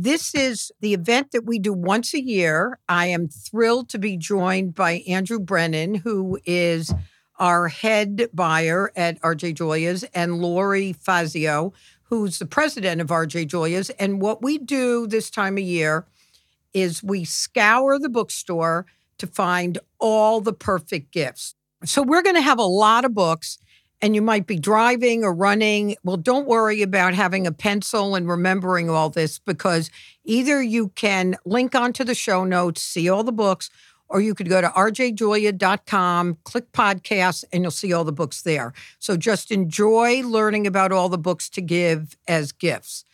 This is the event that we do once a year. I am thrilled to be joined by Andrew Brennan, who is our head buyer at RJ Julia's, and Lori Fazio, who's the president of RJ Julia's. And what we do this time of year is we scour the bookstore to find all the perfect gifts. So we're going to have a lot of books and you might be driving or running. Well, don't worry about having a pencil and remembering all this because either you can link onto the show notes, see all the books, or you could go to rjjulia.com, click podcasts, and you'll see all the books there. So just enjoy learning about all the books to give as gifts.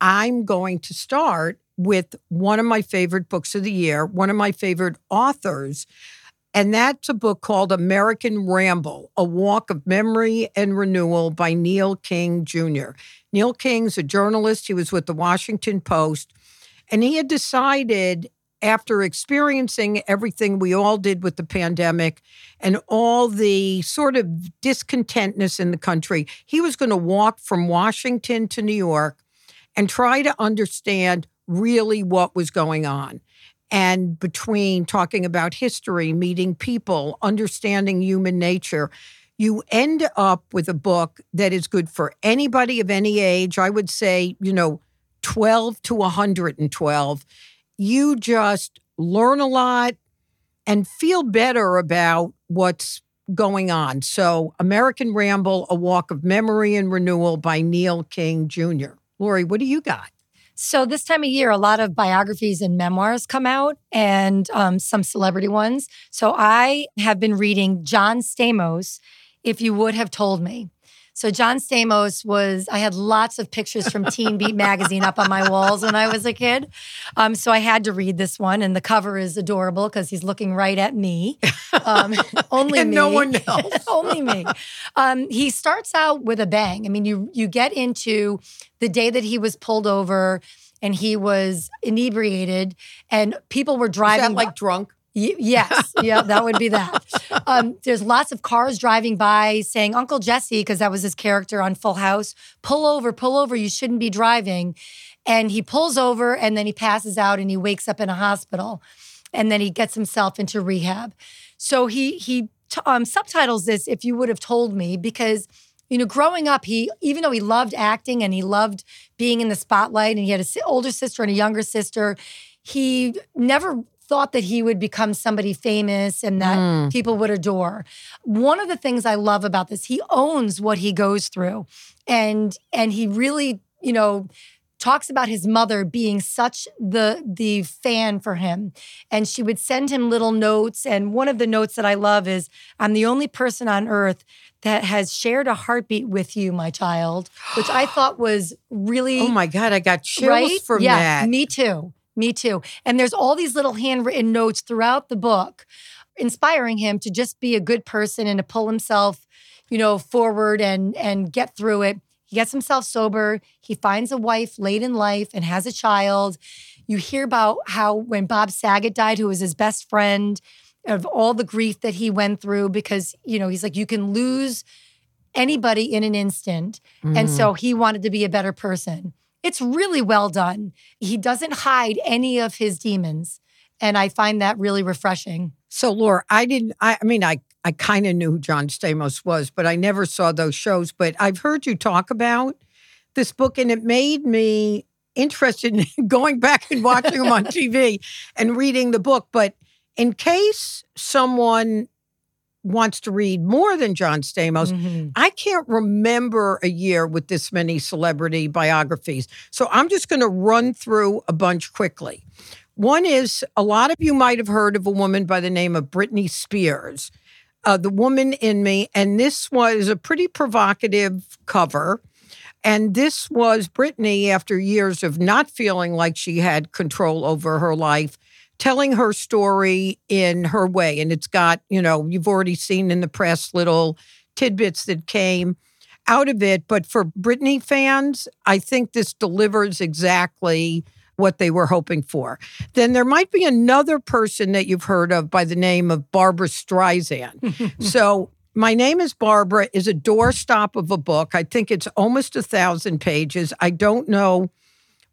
I'm going to start with one of my favorite books of the year, one of my favorite authors. And that's a book called American Ramble A Walk of Memory and Renewal by Neil King Jr. Neil King's a journalist, he was with the Washington Post, and he had decided after experiencing everything we all did with the pandemic and all the sort of discontentness in the country, he was going to walk from Washington to New York and try to understand really what was going on and between talking about history, meeting people, understanding human nature, you end up with a book that is good for anybody of any age. I would say, you know, 12 to 112. You just learn a lot and feel better about what's going on. So, American Ramble, A Walk of Memory and Renewal by Neil King Jr. Lori, what do you got? So, this time of year, a lot of biographies and memoirs come out and um, some celebrity ones. So, I have been reading John Stamos, If You Would Have Told Me. So John Stamos was, I had lots of pictures from Teen Beat magazine up on my walls when I was a kid. Um, so I had to read this one, and the cover is adorable because he's looking right at me. Um, only and me. no one else. only me. Um, he starts out with a bang. I mean, you you get into the day that he was pulled over and he was inebriated, and people were driving like drunk. Y- yes, yeah, that would be that. Um, there's lots of cars driving by saying, Uncle Jesse, because that was his character on Full House, pull over, pull over, you shouldn't be driving. And he pulls over and then he passes out and he wakes up in a hospital and then he gets himself into rehab. So he, he t- um, subtitles this, if you would have told me, because you know, growing up, he even though he loved acting and he loved being in the spotlight, and he had an older sister and a younger sister, he never thought that he would become somebody famous and that mm. people would adore. One of the things I love about this, he owns what he goes through. And and he really, you know, talks about his mother being such the the fan for him and she would send him little notes and one of the notes that I love is I'm the only person on earth that has shared a heartbeat with you my child which I thought was really Oh my god I got chills right? from yeah, that me too me too. And there's all these little handwritten notes throughout the book inspiring him to just be a good person and to pull himself, you know, forward and and get through it. He gets himself sober. He finds a wife late in life and has a child. You hear about how when Bob Saget died, who was his best friend, of all the grief that he went through because, you know, he's like, you can lose anybody in an instant. Mm. And so he wanted to be a better person. It's really well done. He doesn't hide any of his demons. And I find that really refreshing. So, Lori, I didn't, I, I mean, I, I kind of knew who John Stamos was, but I never saw those shows. But I've heard you talk about this book, and it made me interested in going back and watching them on TV and reading the book. But in case someone wants to read more than John Stamos. Mm-hmm. I can't remember a year with this many celebrity biographies. So I'm just going to run through a bunch quickly. One is a lot of you might have heard of a woman by the name of Britney Spears, uh, The Woman in Me. And this was a pretty provocative cover. And this was Britney after years of not feeling like she had control over her life telling her story in her way. And it's got, you know, you've already seen in the press little tidbits that came out of it. But for Britney fans, I think this delivers exactly what they were hoping for. Then there might be another person that you've heard of by the name of Barbra Streisand. so my name is Barbra is a doorstop of a book. I think it's almost a thousand pages. I don't know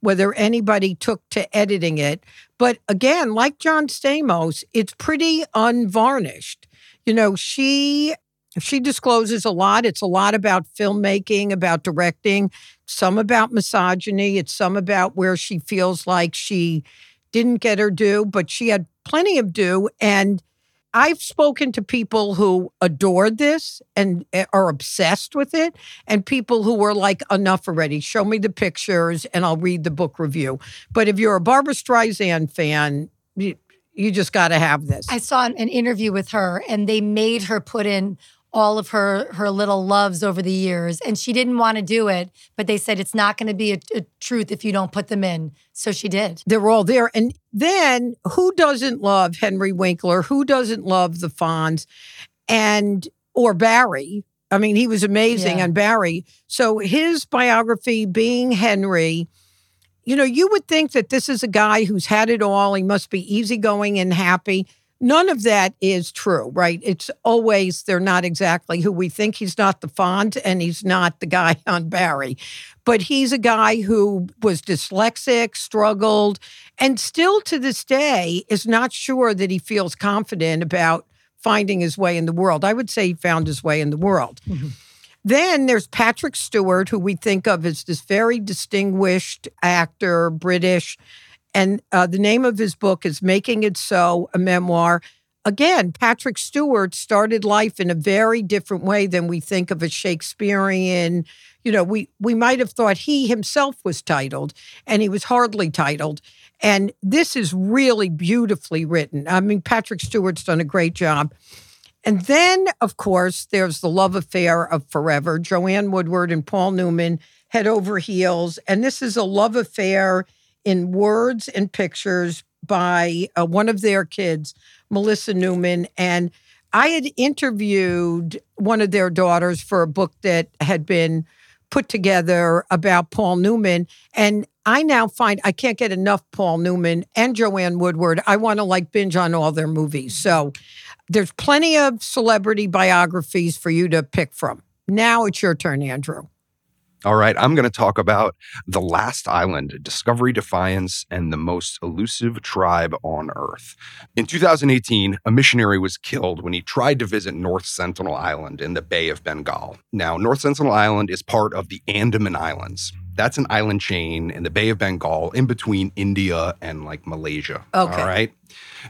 whether anybody took to editing it. But again, like John Stamos, it's pretty unvarnished. You know, she she discloses a lot. It's a lot about filmmaking, about directing, some about misogyny, it's some about where she feels like she didn't get her due, but she had plenty of due and I've spoken to people who adored this and eh, are obsessed with it, and people who were like, enough already. Show me the pictures and I'll read the book review. But if you're a Barbra Streisand fan, you, you just got to have this. I saw an interview with her, and they made her put in all of her her little loves over the years and she didn't want to do it but they said it's not going to be a, a, truth if you don't put them in. So she did. They're all there and then who doesn't love henry winkler? Who doesn't love the fonz? And or barry. I mean he was amazing yeah. on barry. So his biography being henry you know you would think that this is a guy who's had it all he must be easygoing and happy None of that is true, right? It's always they're not exactly who we think. He's not the Fonz and he's not the guy on Barry. But he's a guy who was dyslexic, struggled, and still to this day is not sure that he feels confident about finding his way in the world. I would say he found his way in the world. Mm-hmm. Then there's Patrick Stewart, who we think of as this very distinguished actor, British, and uh, the name of his book is Making It So, a memoir. Again, Patrick Stewart started life in a very different way than we think of a Shakespearean. You know, we we might have thought he himself was titled, and he was hardly titled. And this is really beautifully written. I mean, Patrick Stewart's done a great job. And then, of course, there's the love affair of forever. Joanne Woodward and Paul Newman head over heels. And this is a love affair in words and pictures by uh, one of their kids, Melissa Newman. And I had interviewed one of their daughters for a book that had been put together about Paul Newman. And I now find I can't get enough Paul Newman and Joanne Woodward. I want to like binge on all their movies. So there's plenty of celebrity biographies for you to pick from. Now it's your turn, Andrew. All right, I'm going to talk about the last island, Discovery Defiance, and the most elusive tribe on Earth. In 2018, a missionary was killed when he tried to visit North Sentinel Island in the Bay of Bengal. Now, North Sentinel Island is part of the Andaman Islands. That's an island chain in the Bay of Bengal in between India and like Malaysia. Okay. All right.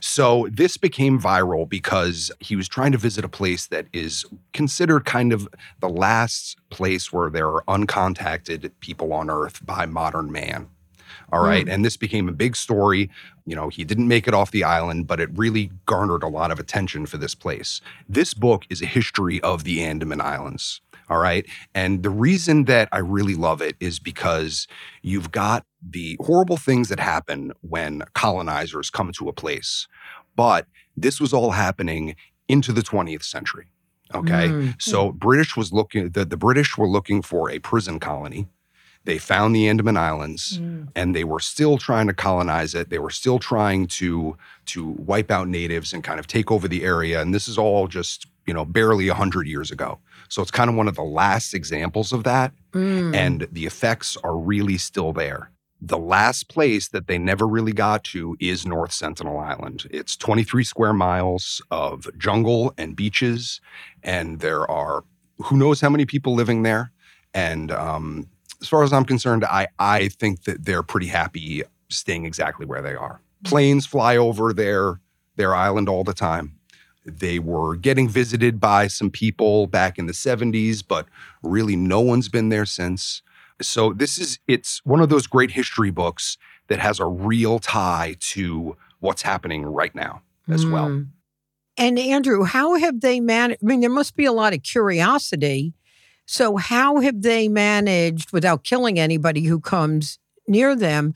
So this became viral because he was trying to visit a place that is considered kind of the last place where there are uncontacted people on earth by modern man. All right. Mm. And this became a big story. You know, he didn't make it off the island, but it really garnered a lot of attention for this place. This book is a history of the Andaman Islands. All right. And the reason that I really love it is because you've got the horrible things that happen when colonizers come to a place. But this was all happening into the 20th century. Okay. Mm. So British was looking the, the British were looking for a prison colony. They found the Andaman Islands mm. and they were still trying to colonize it. They were still trying to to wipe out natives and kind of take over the area. And this is all just, you know, barely 100 years ago. So it's kind of one of the last examples of that. Mm. And the effects are really still there. The last place that they never really got to is North Sentinel Island. It's 23 square miles of jungle and beaches, and there are who knows how many people living there. And um, as far as I'm concerned, I, I think that they're pretty happy staying exactly where they are. Planes fly over their their island all the time. They were getting visited by some people back in the 70s, but really no one's been there since. So this is it's one of those great history books that has a real tie to what's happening right now as mm. well. And Andrew, how have they managed? I mean, there must be a lot of curiosity. So, how have they managed, without killing anybody who comes near them,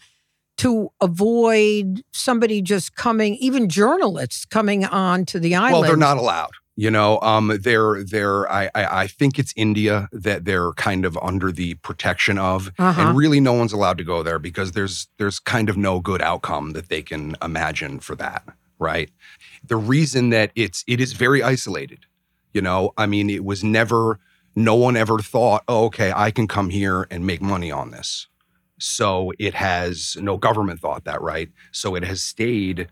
to avoid somebody just coming, even journalists coming on to the island. Well, they're not allowed. You know, um, they're they're. I, I I think it's India that they're kind of under the protection of, Uh-huh. and really no one's allowed to go there because there's there's kind of no good outcome that they can imagine for that, right? The reason that it's it is very isolated. You know, I mean, it was never. No one ever thought, oh, okay, I can come here and make money on this. So it has no government thought that, right? So it has stayed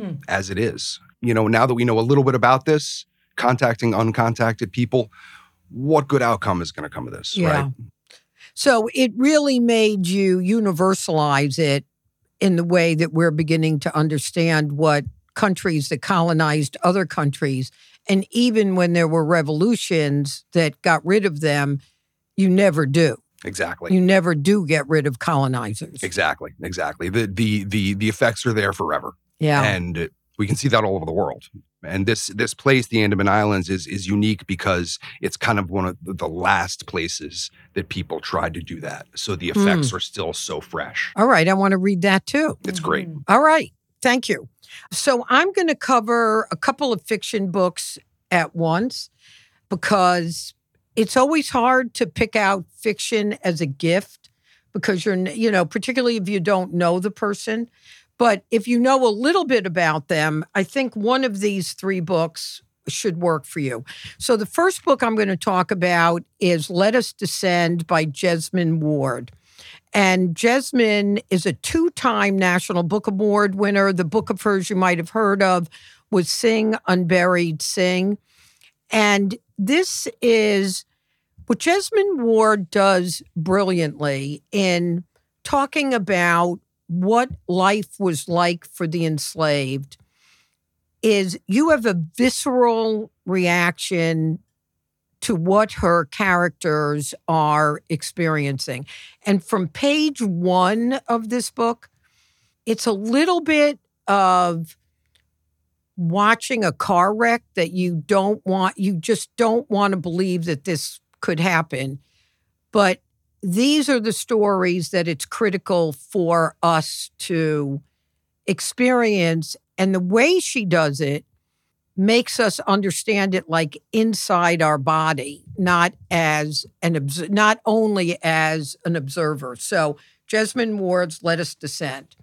Hmm. as it is. You know, now that we know a little bit about this, contacting uncontacted people, what good outcome is going to come of this, Yeah. right? So it really made you universalize it in the way that we're beginning to understand what countries that colonized other countries, and even when there were revolutions that got rid of them, you never do. Exactly. You never do get rid of colonizers. Exactly. Exactly. The the the the effects are there forever. Yeah. And we can see that all over the world. And this this place, the Andaman Islands, is is unique because it's kind of one of the- the last places that people tried to do that. So the effects are still so fresh. All right. I want to read that too. It's great. Mhm. All right. Thank you. So I'm going to cover a couple of fiction books at once because it's always hard to pick out fiction as a gift because you're, you know, particularly if you don't know the person. But if you know a little bit about them, I think one of these three books should work for you. So the first book I'm going to talk about is Let Us Descend by Jesmyn Ward. And Jesmyn is a two time National Book Award winner. The book of hers you might have heard of was Sing Unburied Sing. And this is what Jesmyn Ward does brilliantly in talking about what life was like for the enslaved is you have a visceral reaction to what her characters are experiencing. And from page one of this book, it's a little bit of watching a car wreck that you don't want, you just don't want to believe that this could happen. But these are the stories that it's critical for us to experience. And the way she does it makes us understand it like inside our body, not as an not only as an observer. So Jesmyn Ward's Let Us Descend.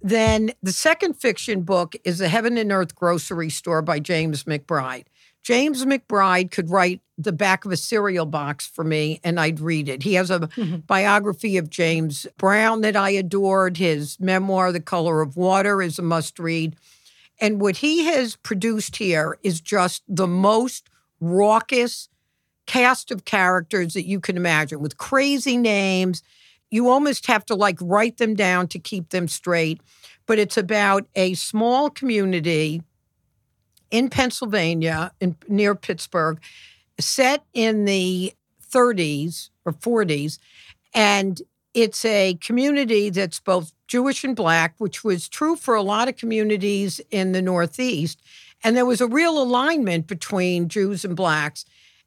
Then the second fiction book is The Heaven and Earth Grocery Store by James McBride. James McBride could write the back of a cereal box for me and I'd read it. He has a mm-hmm. biography of James Brown that I adored. His memoir, The Color of Water, is a must read. And what he has produced here is just the most raucous cast of characters that you can imagine with crazy names. You almost have to like write them down to keep them straight. But it's about a small community in Pennsylvania, in, near Pittsburgh, set in the 30s or 40s. And it's a community that's both Jewish and Black, which was true for a lot of communities in the Northeast. And there was a real alignment between Jews and Blacks.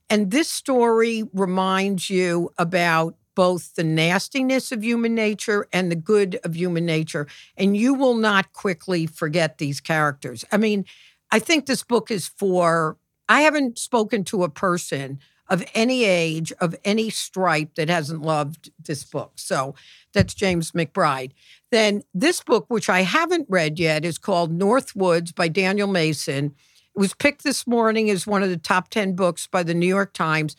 And this story reminds you about both the nastiness of human nature and the good of human nature. And you will not quickly forget these characters. I mean, I think this book is for, I haven't spoken to a person of any age, of any stripe that hasn't loved this book. So that's James McBride. Then this book, which I haven't read yet, is called North Woods by Daniel Mason. It was picked this morning as one of the top 10 books by the New York Times.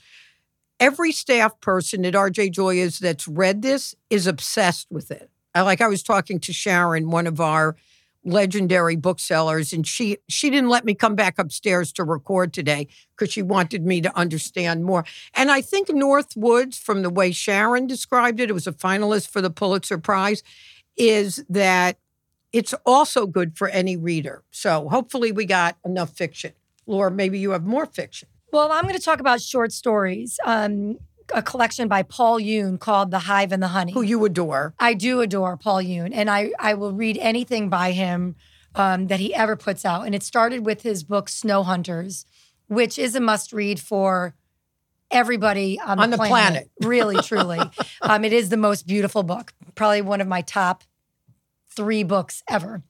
Every staff person at RJ Julia's that's read this is obsessed with it. I like I was talking to Sharon, one of our legendary booksellers, and she she didn't let me come back upstairs to record today because she wanted me to understand more. And I think North Woods, from the way Sharon described it, it was a finalist for the Pulitzer Prize, is that it's also good for any reader. So hopefully we got enough fiction. Lori, maybe you have more fiction. Well, I'm going to talk about short stories. Um, a collection by Paul Yoon called The Hive and the Honey. Who you adore. I do adore Paul Yoon, and I, I will read anything by him um, that he ever puts out. And it started with his book Snow Hunters, which is a must read for everybody on the, On the planet. Really, truly, um, it is the most beautiful book. Probably one of my top three books ever.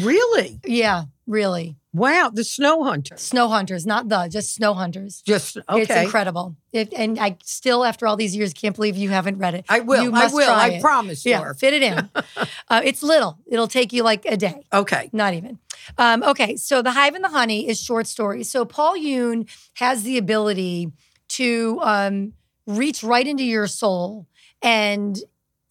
Really? Yeah, really. Wow. The Snow Hunter. Snow Hunters, not the, just Snow Hunters. Just okay. It's incredible. It, and I still, after all these years, can't believe you haven't read it. I will. You I will. I it. promise, Yeah, Lori. fit it in. uh, it's little. It'll take you like a day. Okay. Not even. Um, okay, so The Hive and the Honey is short stories. So Paul Yoon has the ability to um, reach right into your soul and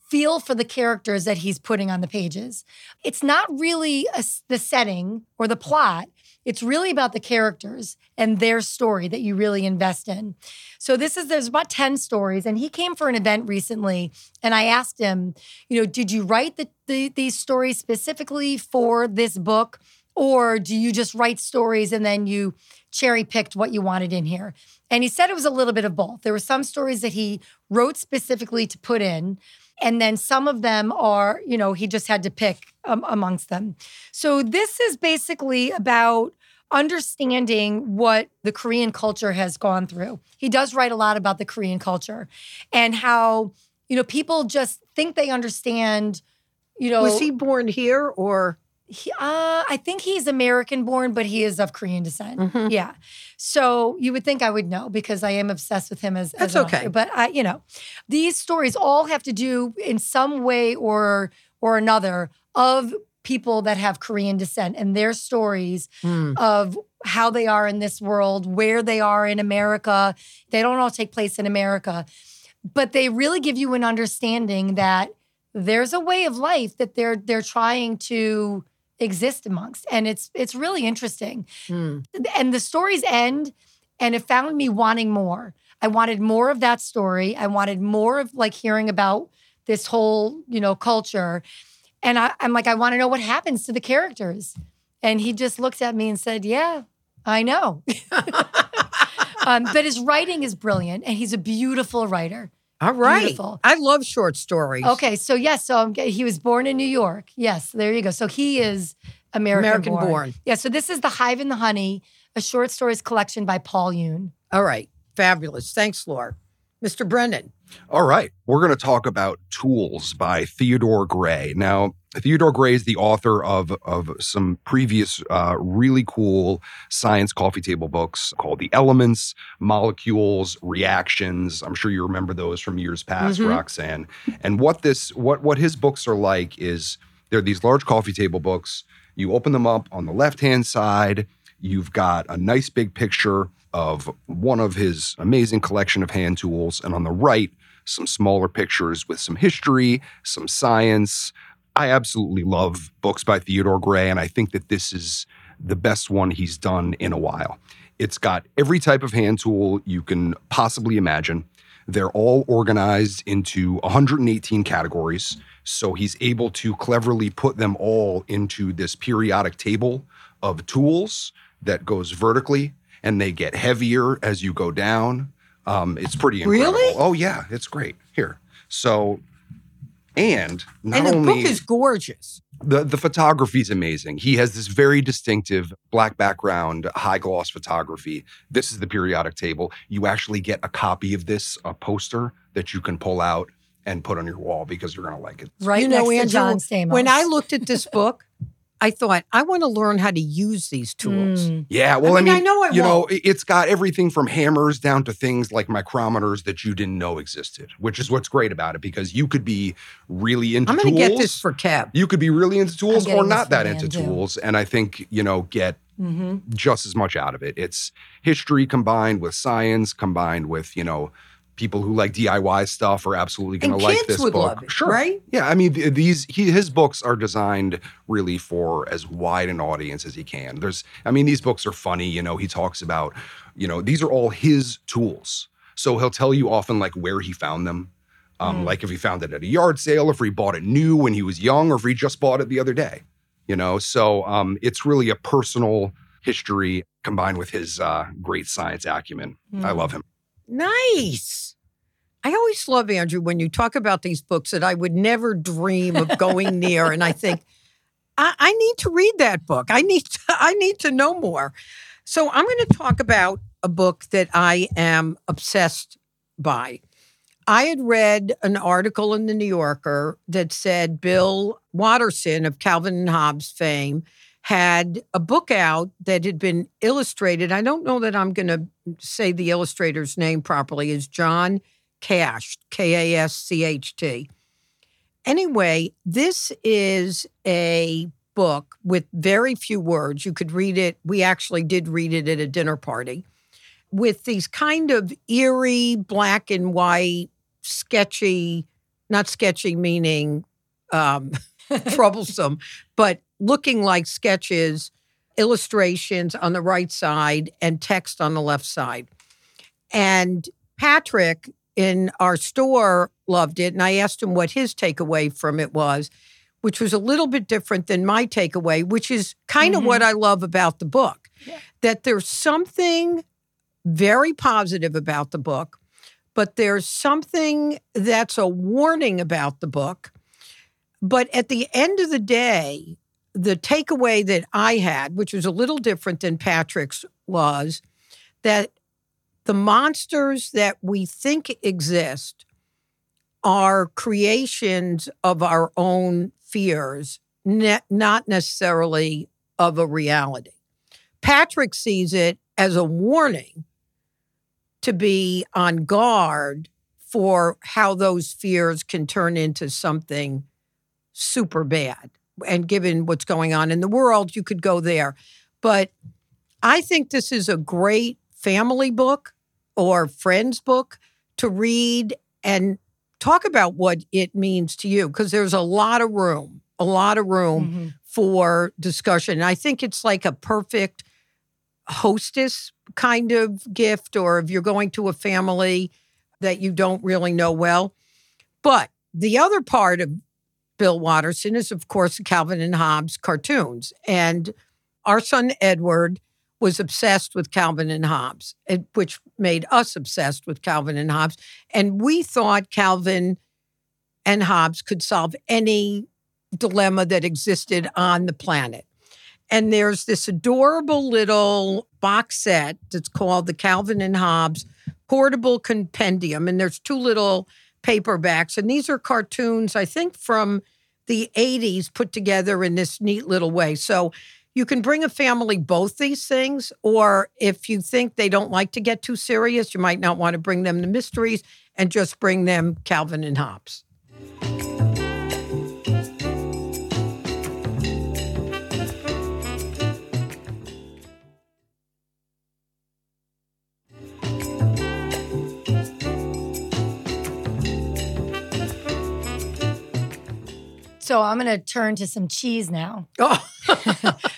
feel for the characters that he's putting on the pages. It's not really a the setting or the plot. It's really about the characters and their story that you really invest in. So this is there's about 10 stories and he came for an event recently and I asked him, you know, did you write the, the these stories specifically for this book or do you just write stories and then you cherry picked what you wanted in here? And he said it was a little bit of both. There were some stories that he wrote specifically to put in and then some of them are, you know, he just had to pick um, amongst them. So this is basically about understanding what the Korean culture has gone through. He does write a lot about the Korean culture and how, you know, people just think they understand, you know, Was he born here or? he, uh, I think he's American born, but he is of Korean descent. Mhm. Yeah. So you would think I would know because I am obsessed with him as, as That's an okay. author. But I, you know, these stories all have to do in some way or or another of people that have Korean descent and their stories Hmm. of how they are in this world, where they are in America. They don't all take place in America, but they really give you an understanding that there's a way of life that they're they're trying to exist amongst, and it's it's really interesting. Hmm. And the stories end, and it found me wanting more. I wanted more of that story. I wanted more of like hearing about this whole you know culture, and I, I'm like, I want to know what happens to the characters. And he just looked at me and said, "Yeah, I know." um, but his writing is brilliant, and he's a beautiful writer. All right. Beautiful. I love short stories. Okay, so yes, so I'm, he was born in New York. Yes, there you go. So he is American, American born. born. Yeah. So this is the Hive and the Honey, a short stories collection by Paul Yoon. All right. Fabulous. Thanks, Lori. Mr. Brennan. All right. We're going to talk about Tools by Theodore Gray. Now, Theodore Gray is the author of, of some previous uh, really cool science coffee table books called The Elements, Molecules, Reactions. I'm sure you remember those from years past, Mhm. Roxanne. And what this what what his books are like is they're these large coffee table books. You open them up on the left-hand side, you've got a nice big picture of one of his amazing collection of hand tools and on the right some smaller pictures with some history, some science. I absolutely love books by Theodore Gray, and I think that this is the best one he's done in a while. It's got every type of hand tool you can possibly imagine. They're all organized into 118 categories. So he's able to cleverly put them all into this periodic table of tools that goes vertically and they get heavier as you go down. Um, it's pretty incredible. Really? Oh, yeah, it's great. Here. So, and not and the only book is gorgeous. the the photography is amazing. He has this very distinctive black background, high gloss photography. This is the periodic table. You actually get a copy of this, a poster that you can pull out and put on your wall because you're gonna like it. Right you know, next to Andrew, John Stamos. when I looked at this book, I thought, I want to learn how to use these tools. Mm. Yeah, well, I mean, mean, I know I you know, won't. it- it's got everything from hammers down to things like micrometers that you didn't know existed, which is what's great about it because you could be really into I'm going to get this for Kev. you could be really into tools or not that into too. tools, and I think you know get Mhm. just as much out of it. It's history combined with science, combined with, you know, people who like DIY stuff are absolutely going to like this would book. love it, sure. right? Yeah, I mean th- these he, his books are designed really for as wide an audience as he can. There's I mean these books are funny, you know, he talks about, you know, these are all his tools. So he'll tell you often like where he found them. Um, Mm. like if he found it at a yard sale, if he bought it new when he was young, or if he just bought it the other day you know so um, it's really a personal history combined with his uh, great science acumen i Mm. love him Nice. I always love Andrew when you talk about these books that I would never dream of going near, and I think I, I need to read that book. I need to, I need to know more. So I'm going to talk about a book that I am obsessed by. I had read an article in the New Yorker that said Bill Watterson of Calvin and Hobbes fame had a book out that had been illustrated. I don't know that I'm going to say the illustrator's name properly, is John Kascht, K A S C H T. Anyway, this is a book with very few words. You could read it. We actually did read it at a dinner party with these kind of eerie black and white, sketchy, not sketchy meaning um, troublesome, but looking like sketches, illustrations on the right side, and text on the left side. And Patrick in our store loved it. And I asked him what his takeaway from it was, which was a little bit different than my takeaway, which is kind of mm-hmm. what I love about the book. Yeah. That there's something very positive about the book, but there's something that's a warning about the book. But at the end of the day, the takeaway that I had, which was a little different than Patrick's, was that the monsters that we think exist are creations of our own fears, ne- not necessarily of a reality. Patrick sees it as a warning to be on guard for how those fears can turn into something super bad and given what's going on in the world, you could go there. But I think this is a great family book or friends book to read and talk about what it means to you because there's a lot of room, a lot of room mm-hmm. for discussion. And I think it's like a perfect hostess kind of gift, or if you're going to a family that you don't really know well. But the other part of Bill Watterson is, of course, Calvin and Hobbes cartoons. And our son Edward was obsessed with Calvin and Hobbes, which made us obsessed with Calvin and Hobbes. And we thought Calvin and Hobbes could solve any dilemma that existed on the planet. And there's this adorable little box set that's called the Calvin and Hobbes Portable Compendium. And there's two little paperbacks. And these are cartoons, I think, from the 80s put together in this neat little way. So you can bring a family both these things, or if you think they don't like to get too serious, you might not want to bring them the mysteries and just bring them Calvin and Hobbes. So I'm going to turn to some cheese now. Oh.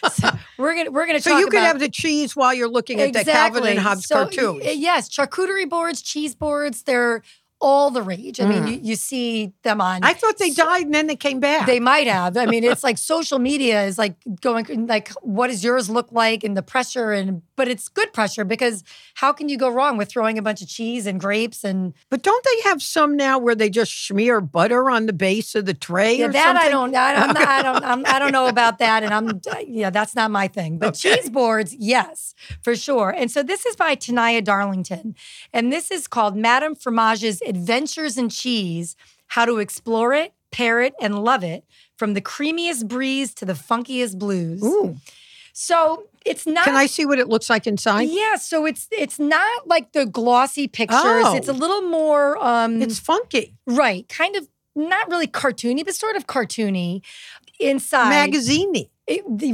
we're gonna we're gonna. So you can have the cheese while you're looking at exactly. the Calvin and Hobbes so, cartoons. Yes, charcuterie boards, cheese boards. They're all the rage. I mm. mean, you, you see them on. I thought they died and then they came back. They might have. I mean, it's like social media is like going like, what does yours look like, and the pressure, and but it's good pressure because how can you go wrong with throwing a bunch of cheese and grapes and? But don't they have some now where they just smear butter on the base of the tray? Yeah, that something? I don't. I don't. I don't. I'm, I don't know about that, and I'm. Yeah, that's not my thing. But okay. cheese boards, yes, for sure. And so this is by Tenaya Darlington, and this is called Madame Fromage's Adventures in Cheese: How to Explore It, Pair It, and Love It, from the creamiest bries to the funkiest blues. Ooh. So it's not. Can I see what it looks like inside? Yeah. So it's it's not like the glossy pictures. Oh. It's a little more. um It's funky, right? Kind of not really cartoony, but sort of cartoony inside. Magaziney.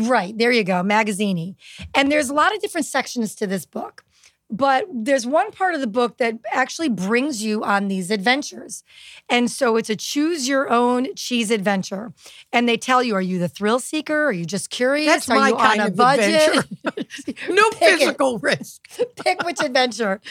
right. There you go. Magaziney. And there's a lot of different sections to this book. But there's one part of the book that actually brings you on these adventures. And so it's a choose your own cheese adventure. And they tell you, are you the thrill seeker? Are you just curious? That's are my you kind on a of budget? no physical it. risk. Pick which adventure.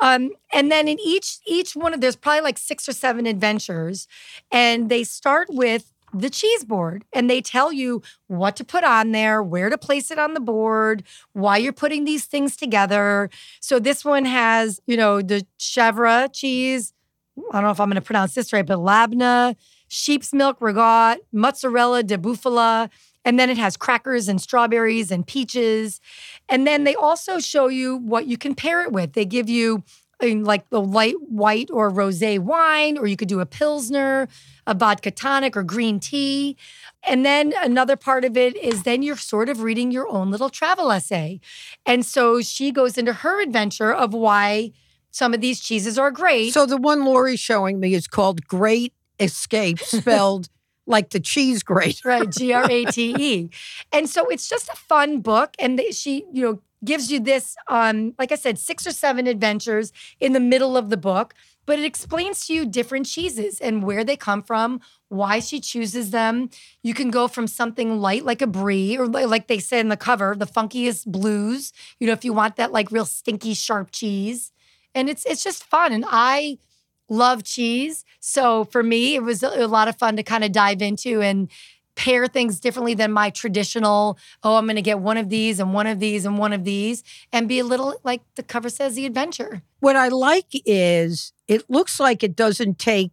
Um, and then in each each one of there's probably like six or seven adventures. And they start with the cheese board and they tell you what to put on there, where to place it on the board, why you're putting these things together. So this one has, you know, the chèvre cheese. I don't know if I'm going to pronounce this right, but labna, sheep's milk ragout, mozzarella de bufala, and then it has crackers and strawberries and peaches. And then they also show you what you can pair it with. They give you in like the light white or rosé wine, or you could do a pilsner, a vodka tonic, or green tea. And then another part of it is then you're sort of reading your own little travel essay. And so she goes into her adventure of why some of these cheeses are great. So the one Lori's showing me is called Great Escape, spelled like the cheese grate. right, G R A T E. And so it's just a fun book. And they- she, you know, gives you this, um, like I said, six or seven adventures in the middle of the book, but it explains to you different cheeses and where they come from, why she chooses them. You can go from something light like a brie, or like they say in the cover, the funkiest blues. You know, if you want that like real stinky, sharp cheese. And it's it's just fun. And I love cheese. So for me, it was a, a lot of fun to kind of dive into and pair things differently than my traditional, oh, I'm going to get one of these and one of these and one of these and be a little like the cover says, the adventure. What I like is it looks like it doesn't take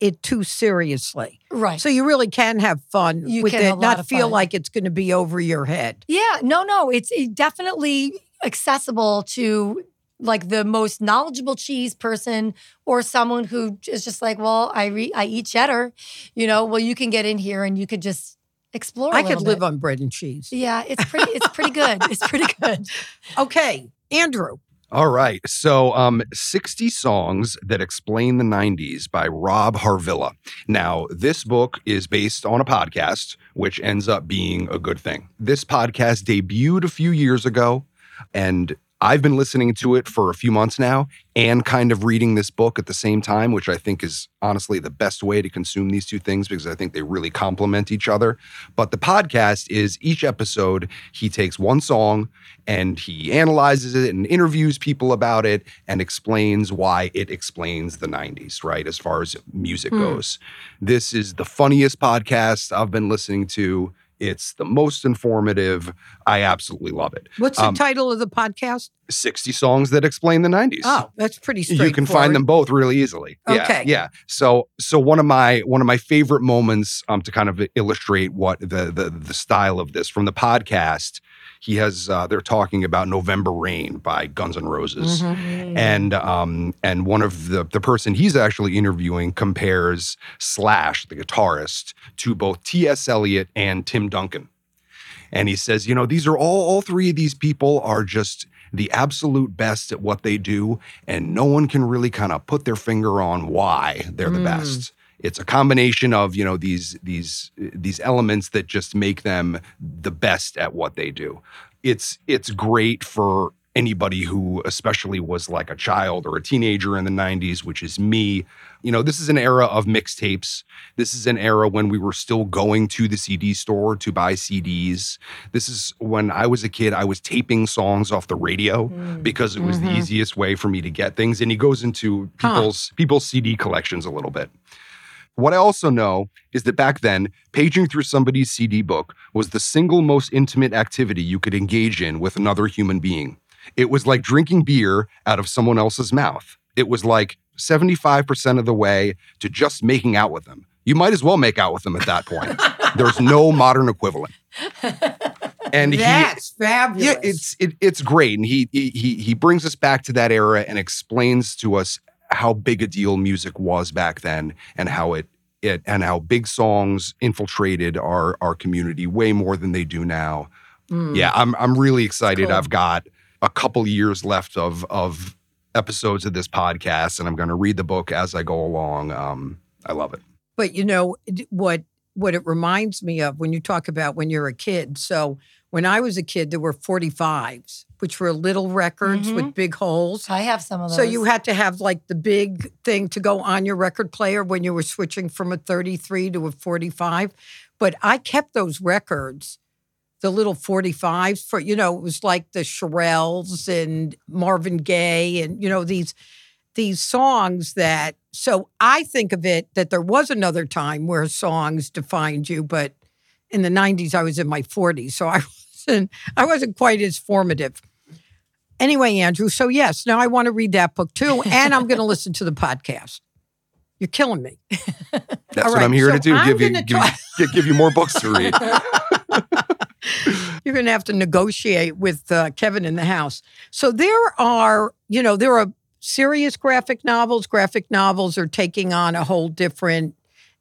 it too seriously. Right. So you really can have fun You with it, not feel fun. like it's going to be over your head. yeah, no, no, it's definitely accessible to like the most knowledgeable cheese person or someone who is just like, well, I re- I eat cheddar, you know, well, you can get in here and you could just explore. I I could live on bread and cheese. Yeah, it's pretty. It's pretty good. It's pretty good. Okay, Andrew. All right. So, um, 60 Songs That Explain the 90s by Rob Harvilla. Now, this book is based on a podcast, which ends up being a good thing. This podcast debuted a few years ago, and I've been listening to it for a few months now and kind of reading this book at the same time, which I think is honestly the best way to consume these two things because I think they really complement each other. But the podcast is each episode, he takes one song and he analyzes it and interviews people about it and explains why it explains the 90s, right? As far as music Hmm. goes. This is the funniest podcast I've been listening to. It's the most informative. I absolutely love it. What's the Um, title of the podcast? 60 songs that explain the 90s. Oh, that's pretty straightforward. You can find them both really easily. Yeah, Okay. Yeah. So so one of my one of my favorite moments um to kind of illustrate what the the the style of this from the podcast, he has uh they're talking about November Rain by Guns N' Roses. Mhm. And um and one of the the person he's actually interviewing compares Slash, the guitarist, to both T.S. Eliot and Tim Duncan. And he says, you know, these are all all three of these people are just the absolute best at what they do, and no one can really kind of put their finger on why they're the Mm. best. It's a combination of you know these these these elements that just make them the best at what they do. It's it's great for anybody who especially was like a child or a teenager in the 90s which is me you know this is an era of mixtapes this is an era when we were still going to the cd store to buy cds this is when i was a kid i was taping songs off the radio Mm. because it was Mhm. the easiest way for me to get things and he goes into Huh. people's people's cd collections a little bit what I also know is that back then, paging through somebody's CD book was the single most intimate activity you could engage in with another human being. It was like drinking beer out of someone else's mouth. It was like 75% of the way to just making out with them. You might as well make out with them at that point. There's no modern equivalent. And he That's fabulous. yeah, it's it, it's great, and he he he he brings us back to that era and explains to us how big a deal music was back then, and how it it and how big songs infiltrated our our community way more than they do now. Mm. Yeah, I'm I'm really excited. Cool. I've got a couple years left of of episodes of this podcast, and I'm going to read the book as I go along. Um, I love it. But you know what what it reminds me of when you talk about when you're a kid. So when I was a kid, there were 45s, which were little records with mm-hmm. big holes. I have some of those. So you had to have like the big thing to go on your record player when you were switching from a 33 to a 45. But I kept those records, the little 45s for, you know, it was like the Shirelles and Marvin Gaye and, you know, these these songs that so I think of it that there was another time where songs defined you, but in the 90s I was in my 40s, so I wasn't I wasn't quite as formative. Anyway, Andrew, so yes, now I want to read that book too, and I'm going to listen to the podcast. You're killing me. That's All what I'm here so to do. I'm Give you give, talk- you give you more books to read. You're going to have to negotiate with uh, Kevin in the house. So there are, you know, there are serious graphic novels. Graphic novels are taking on a whole different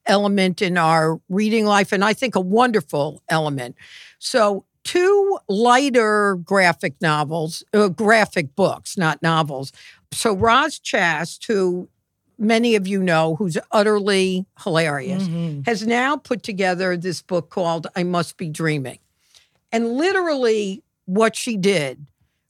element in our reading life, and I think a wonderful element. So, two lighter graphic novels, uh, graphic books, not novels. So, Roz Chast, who many of you know, who's utterly hilarious, mm-hmm. has now put together this book called I Must Be Dreaming. And literally, what she did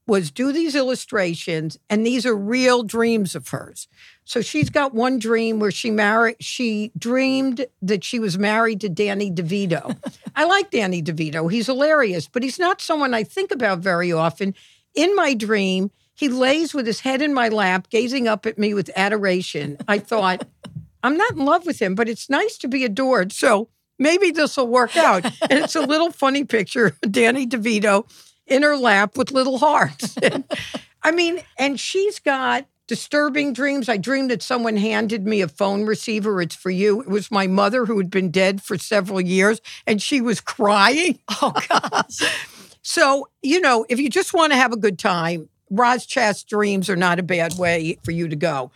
was do these illustrations, and these are real dreams of hers. So she's got one dream where she married, she dreamed that she was married to Danny DeVito. I like Danny DeVito. He's hilarious, but he's not someone I think about very often. In my dream, he lays with his head in my lap, gazing up at me with adoration. I thought, I'm not in love with him, but it's nice to be adored. So maybe this will work out. and it's a little funny picture Danny DeVito in her lap with little hearts. I mean, and she's got disturbing dreams. I dreamed that someone handed me a phone receiver. It's for you. It was my mother who had been dead for several years and she was crying. Oh, gosh. so, you know, if you just want to have a good time, Roz Chast dreams are not a bad way for you to go.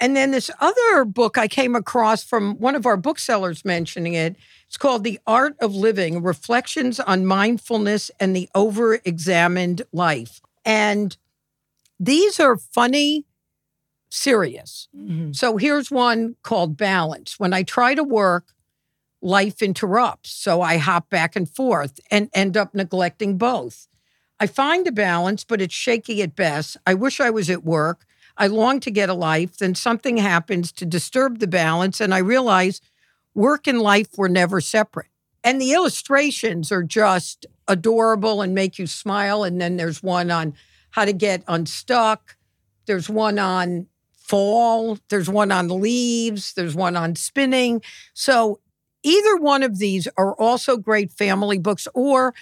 And then this other book I came across from one of our booksellers mentioning it. It's called The Art of Living Reflections on Mindfulness and the Over Examined Life. And these are funny, serious. Mm-hmm. So here's one called Balance. When I try to work, life interrupts. So I hop back and forth and end up neglecting both. I find a balance, but it's shaky at best. I wish I was at work. I long to get a life. Then something happens to disturb the balance, and I realize work and life were never separate. And the illustrations are just adorable and make you smile. And then there's one on how to get unstuck, there's one on fall, there's one on leaves, there's one on spinning. So either one of these are also great family books, or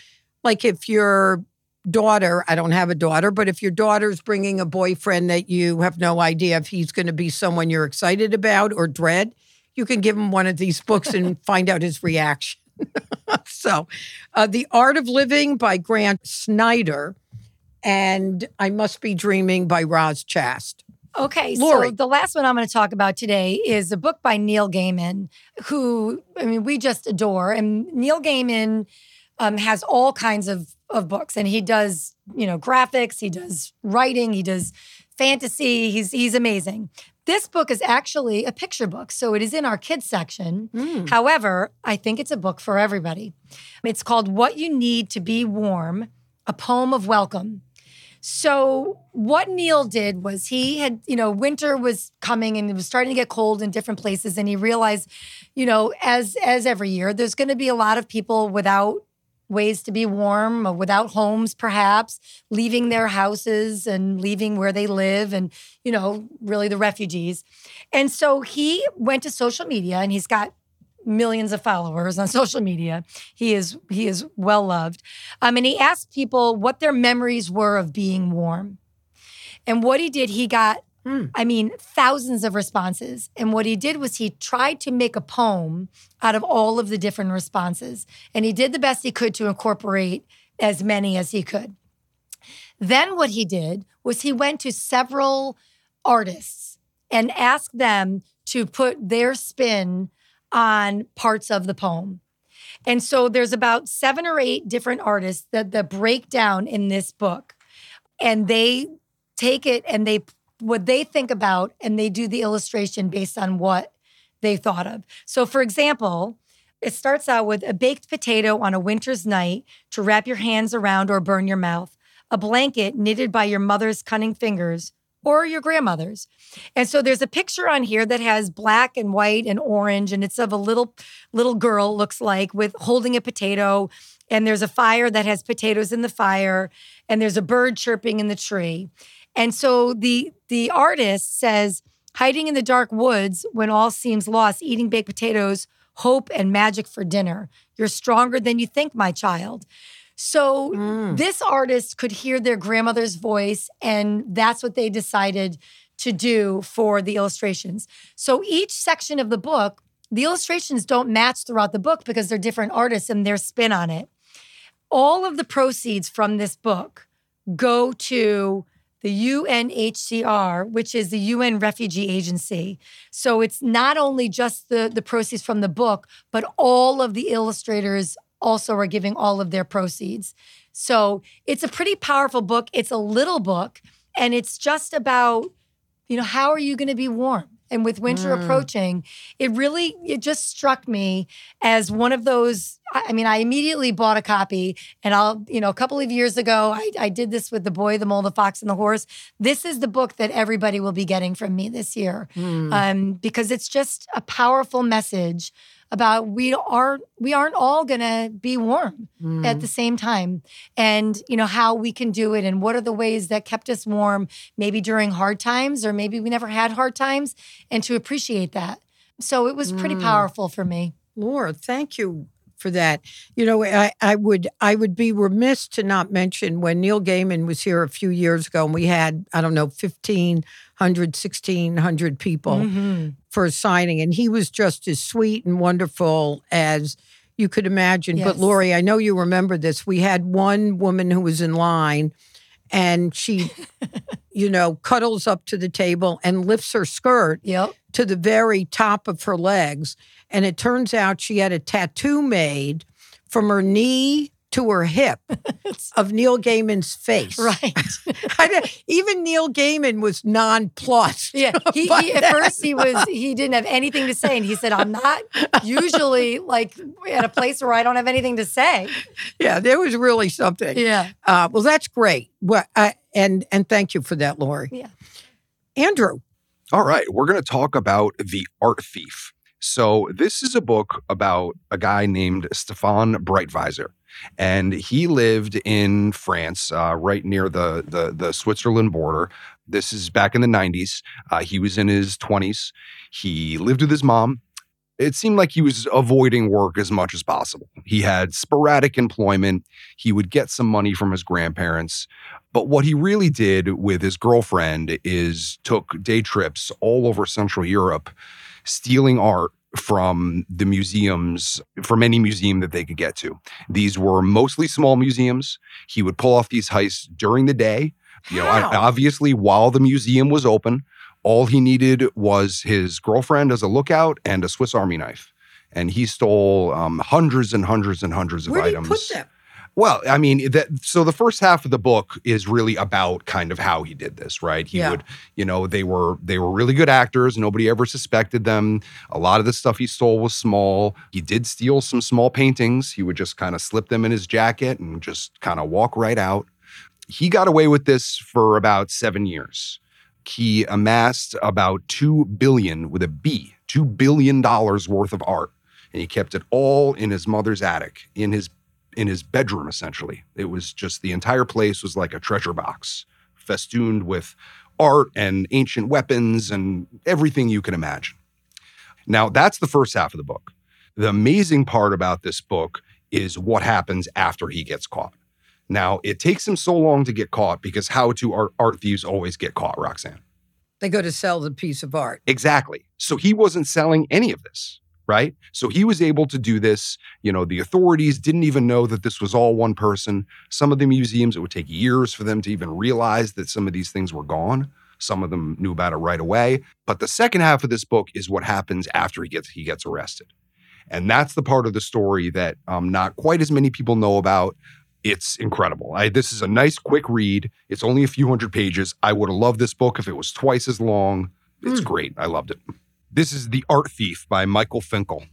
like if you're daughter, I don't have a daughter, but if your daughter's bringing a boyfriend that you have no idea if he's going to be someone you're excited about or dread, you can give him one of these books and find out his reaction. so, uh, The Art of Living by Grant Snider and I Must Be Dreaming by Roz Chast. Okay, Lori. so the last one I'm going to talk about today is a book by Neil Gaiman, who I mean we just adore. And Neil Gaiman um, has all kinds of of books, and he does you know graphics, he does writing, he does fantasy. He's he's amazing. This book is actually a picture book, so it is in our kids section. Mm. However, I think it's a book for everybody. It's called What You Need to Be Warm: A Poem of Welcome. So what Neil did was he had, you know, winter was coming and it was starting to get cold in different places and he realized, you know, as as every year there's going to be a lot of people without ways to be warm, uh, without homes, perhaps, leaving their houses and leaving where they live, and, you know, really the refugees. And so he went to social media and he's got millions of followers on social media. He is he is well loved. Um, and he asked people what their memories were of being warm. And what he did, he got Mm. I mean, thousands of responses. And what he did was he tried to make a poem out of all of the different responses. And he did the best he could to incorporate as many as he could. Then what he did was he went to several artists and asked them to put their spin on parts of the poem. And so there's about seven or eight different artists that, the breakdown in this book. And they take it and they what they think about and they do the illustration based on what they thought of. So, for example, it starts out with a baked potato on a winter's night to wrap your hands around or burn your mouth, a blanket knitted by your mother's cunning fingers or your grandmother's. And so there's a picture on here that has black and white and orange and it's of a little little girl looks like with holding a potato and there's a fire that has potatoes in the fire and there's a bird chirping in the tree. And so the the artist says, hiding in the dark woods when all seems lost, eating baked potatoes, hope and magic for dinner. You're stronger than you think, my child. So mm. this artist could hear their grandmother's voice, and that's what they decided to do for the illustrations. So each section of the book, the illustrations don't match throughout the book because they're different artists and their spin on it. All of the proceeds from this book go to the UNHCR, which is the UN Refugee Agency. So it's not only just the, the proceeds from the book, but all of the illustrators also are giving all of their proceeds. So it's a pretty powerful book. It's a little book, and it's just about, you know, how are you going to be warm? And with winter mm. approaching, it really it just struck me as one of those. I mean, I immediately bought a copy, and I'll, you know, a couple of years ago, I, I did this with the boy, the mole, the fox, and the horse. This is the book that everybody will be getting from me this year, mm. um, because it's just a powerful message about we are we aren't all going to be warm mm. at the same time and you know how we can do it and what are the ways that kept us warm maybe during hard times or maybe we never had hard times and to appreciate that so it was pretty mm. powerful for me laura thank you for that. You know, I, I would I would be remiss to not mention when Neil Gaiman was here a few years ago and we had, I don't know, 1,500, 1,600 people mm-hmm. for a signing. And he was just as sweet and wonderful as you could imagine. Yes. But Lori, I know you remember this. We had one woman who was in line and she, you know, cuddles up to the table and lifts her skirt yep. To the very top of her legs. And it turns out she had a tattoo made from her knee to her hip of Neil Gaiman's face. Right. even Neil Gaiman was nonplussed. Yeah. He, he at first he was he didn't have anything to say, and he said, "I'm not usually like at a place where I don't have anything to say." Yeah, there was really something. Yeah. Uh, well, that's great. Well, I, and and thank you for that, Lori. Yeah. Andrew. All right, we're going to talk about the art thief. So, this is a book about a guy named Stefan Breitwieser. And he lived in France, uh, right near the, the, the Switzerland border. This is back in the 90s. Uh, he was in his 20s. He lived with his mom. It seemed like he was avoiding work as much as possible. He had sporadic employment. He would get some money from his grandparents. But what he really did with his girlfriend is took day trips all over Central Europe stealing art from the museums, from any museum that they could get to. These were mostly small museums. He would pull off these heists during the day. You know, obviously, while the museum was open, all he needed was his girlfriend as a lookout and a Swiss Army knife. And he stole um, hundreds and hundreds and hundreds of items. Where did he put them? Well, I mean, that so the first half of the book is really about kind of how he did this, right? He yeah. would, you know, they were they were really good actors. Nobody ever suspected them. A lot of the stuff he stole was small. He did steal some small paintings. He would just kind of slip them in his jacket and just kind of walk right out. He got away with this for about 7 years. He amassed about 2 billion with a B, 2 billion dollars worth of art and he kept it all in his mother's attic in his in his bedroom essentially. It was just the entire place was like a treasure box, festooned with art and ancient weapons and everything you can imagine. Now, that's the first half of the book. The amazing part about this book is what happens after he gets caught. Now, it takes him so long to get caught because how do art, art thieves always get caught, Roxanne? They go to sell the piece of art. Exactly. So he wasn't selling any of this right? So he was able to do this. You know, the authorities didn't even know that this was all one person. Some of the museums, it would take years for them to even realize that some of these things were gone. Some of them knew about it right away. But the second half of this book is what happens after he gets he gets arrested. And that's the part of the story that um, not quite as many people know about. It's incredible. I, this is a nice, quick read. It's only a few hundred pages. I would have loved this book if it was twice as long. It's mm. great. I loved it. This is The Art Thief by Michael Finkel.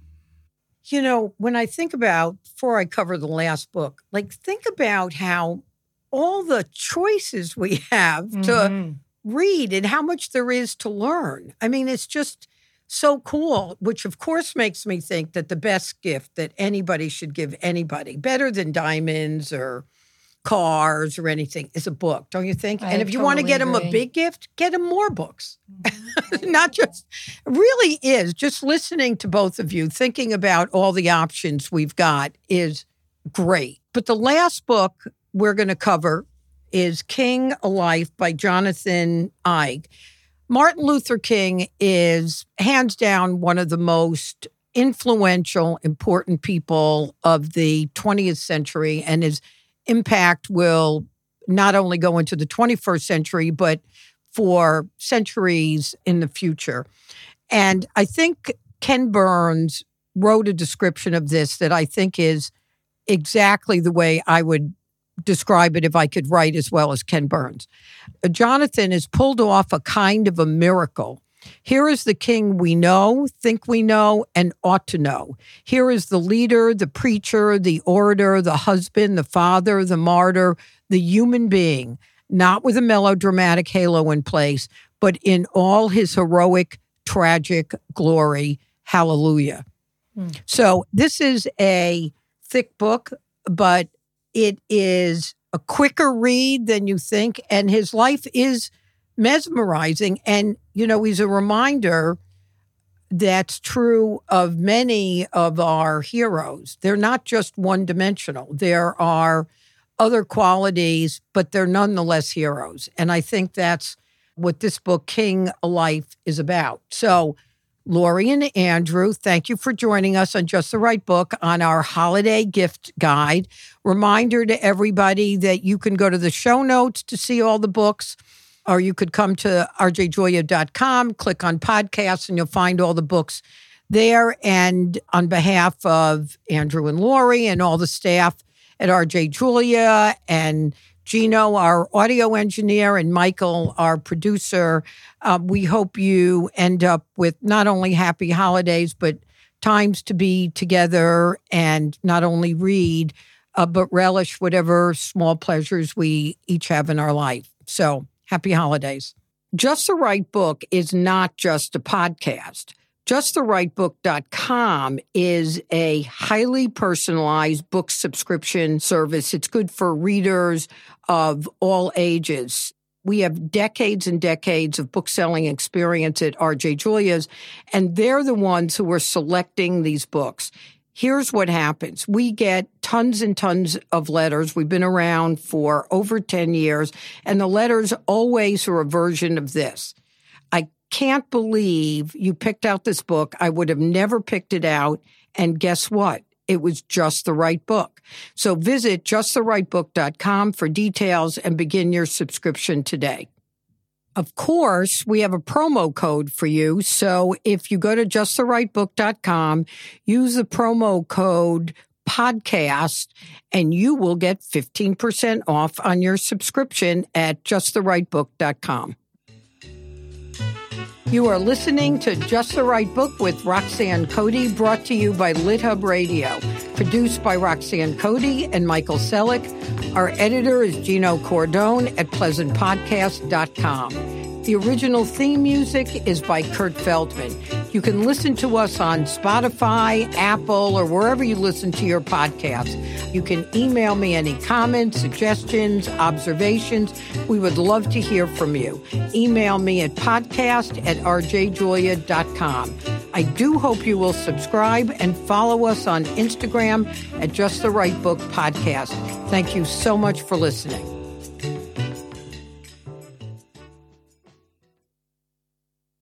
You know, when I think about, before I cover the last book, like think about how all the choices we have mm-hmm. to read and how much there is to learn. I mean, it's just so cool, which of course makes me think that the best gift that anybody should give anybody, better than diamonds or cars or anything is a book, don't you think? I and if you want to get agree. them a big gift, get them more books. Mm-hmm. Not just, really is just listening to both of you, thinking about all the options we've got is great. But the last book we're going to cover is King a Life by Jonathan Eig. Martin Luther King is hands down one of the most influential, important people of the 20th century and his impact will not only go into the 21st century, but for centuries in the future. And I think Ken Burns wrote a description of this that I think is exactly the way I would describe it if I could write as well as Ken Burns. Jonathan has pulled off a kind of a miracle. Here is the king we know, think we know, and ought to know. Here is the leader, the preacher, the orator, the husband, the father, the martyr, the human being, not with a melodramatic halo in place, but in all his heroic, tragic glory. Hallelujah. Hmm. So, this is a thick book, but it is a quicker read than you think. And his life is mesmerizing. And, you know, he's a reminder that's true of many of our heroes. They're not just one dimensional, there are other qualities, but they're nonetheless heroes. And I think that's what this book, King Life, is about. So, Lori and Andrew, thank you for joining us on Just the Right Book on our holiday gift guide. Reminder to everybody that you can go to the show notes to see all the books, or you could come to rjjulia.com, click on podcasts, and you'll find all the books there. And on behalf of Andrew and Lori and all the staff at RJ Julia and Gino, our audio engineer, and Michael, our producer. Uh, we hope you end up with not only happy holidays, but times to be together and not only read, uh, but relish whatever small pleasures we each have in our life. So happy holidays. Just the Right Book is not just a podcast. JustTheRightBook.com is a highly personalized book subscription service. It's good for readers of all ages. We have decades and decades of book selling experience at RJ Julia's, and they're the ones who are selecting these books. Here's what happens. We get tons and tons of letters. We've been around for over 10 years, and the letters always are a version of this I can't believe you picked out this book. I would have never picked it out. And guess what? It was just the right book. So visit justtherightbook.com for details and begin your subscription today. Of course, we have a promo code for you. So if you go to justtherightbook.com, use the promo code podcast and you will get 15% off on your subscription at justtherightbook.com. You are listening to Just the Right Book with Roxanne Coady, brought to you by LitHub Radio. Produced by Roxanne Coady and Michael Selleck. Our editor is Gino Cordone at pleasantpodcast.com. The original theme music is by Kurt Feldman. You can listen to us on Spotify, Apple, or wherever you listen to your podcasts. You can email me any comments, suggestions, observations. We would love to hear from you. Email me at podcast at rjjulia.com. I do hope you will subscribe and follow us on Instagram at Just the Right Book Podcast. Thank you so much for listening.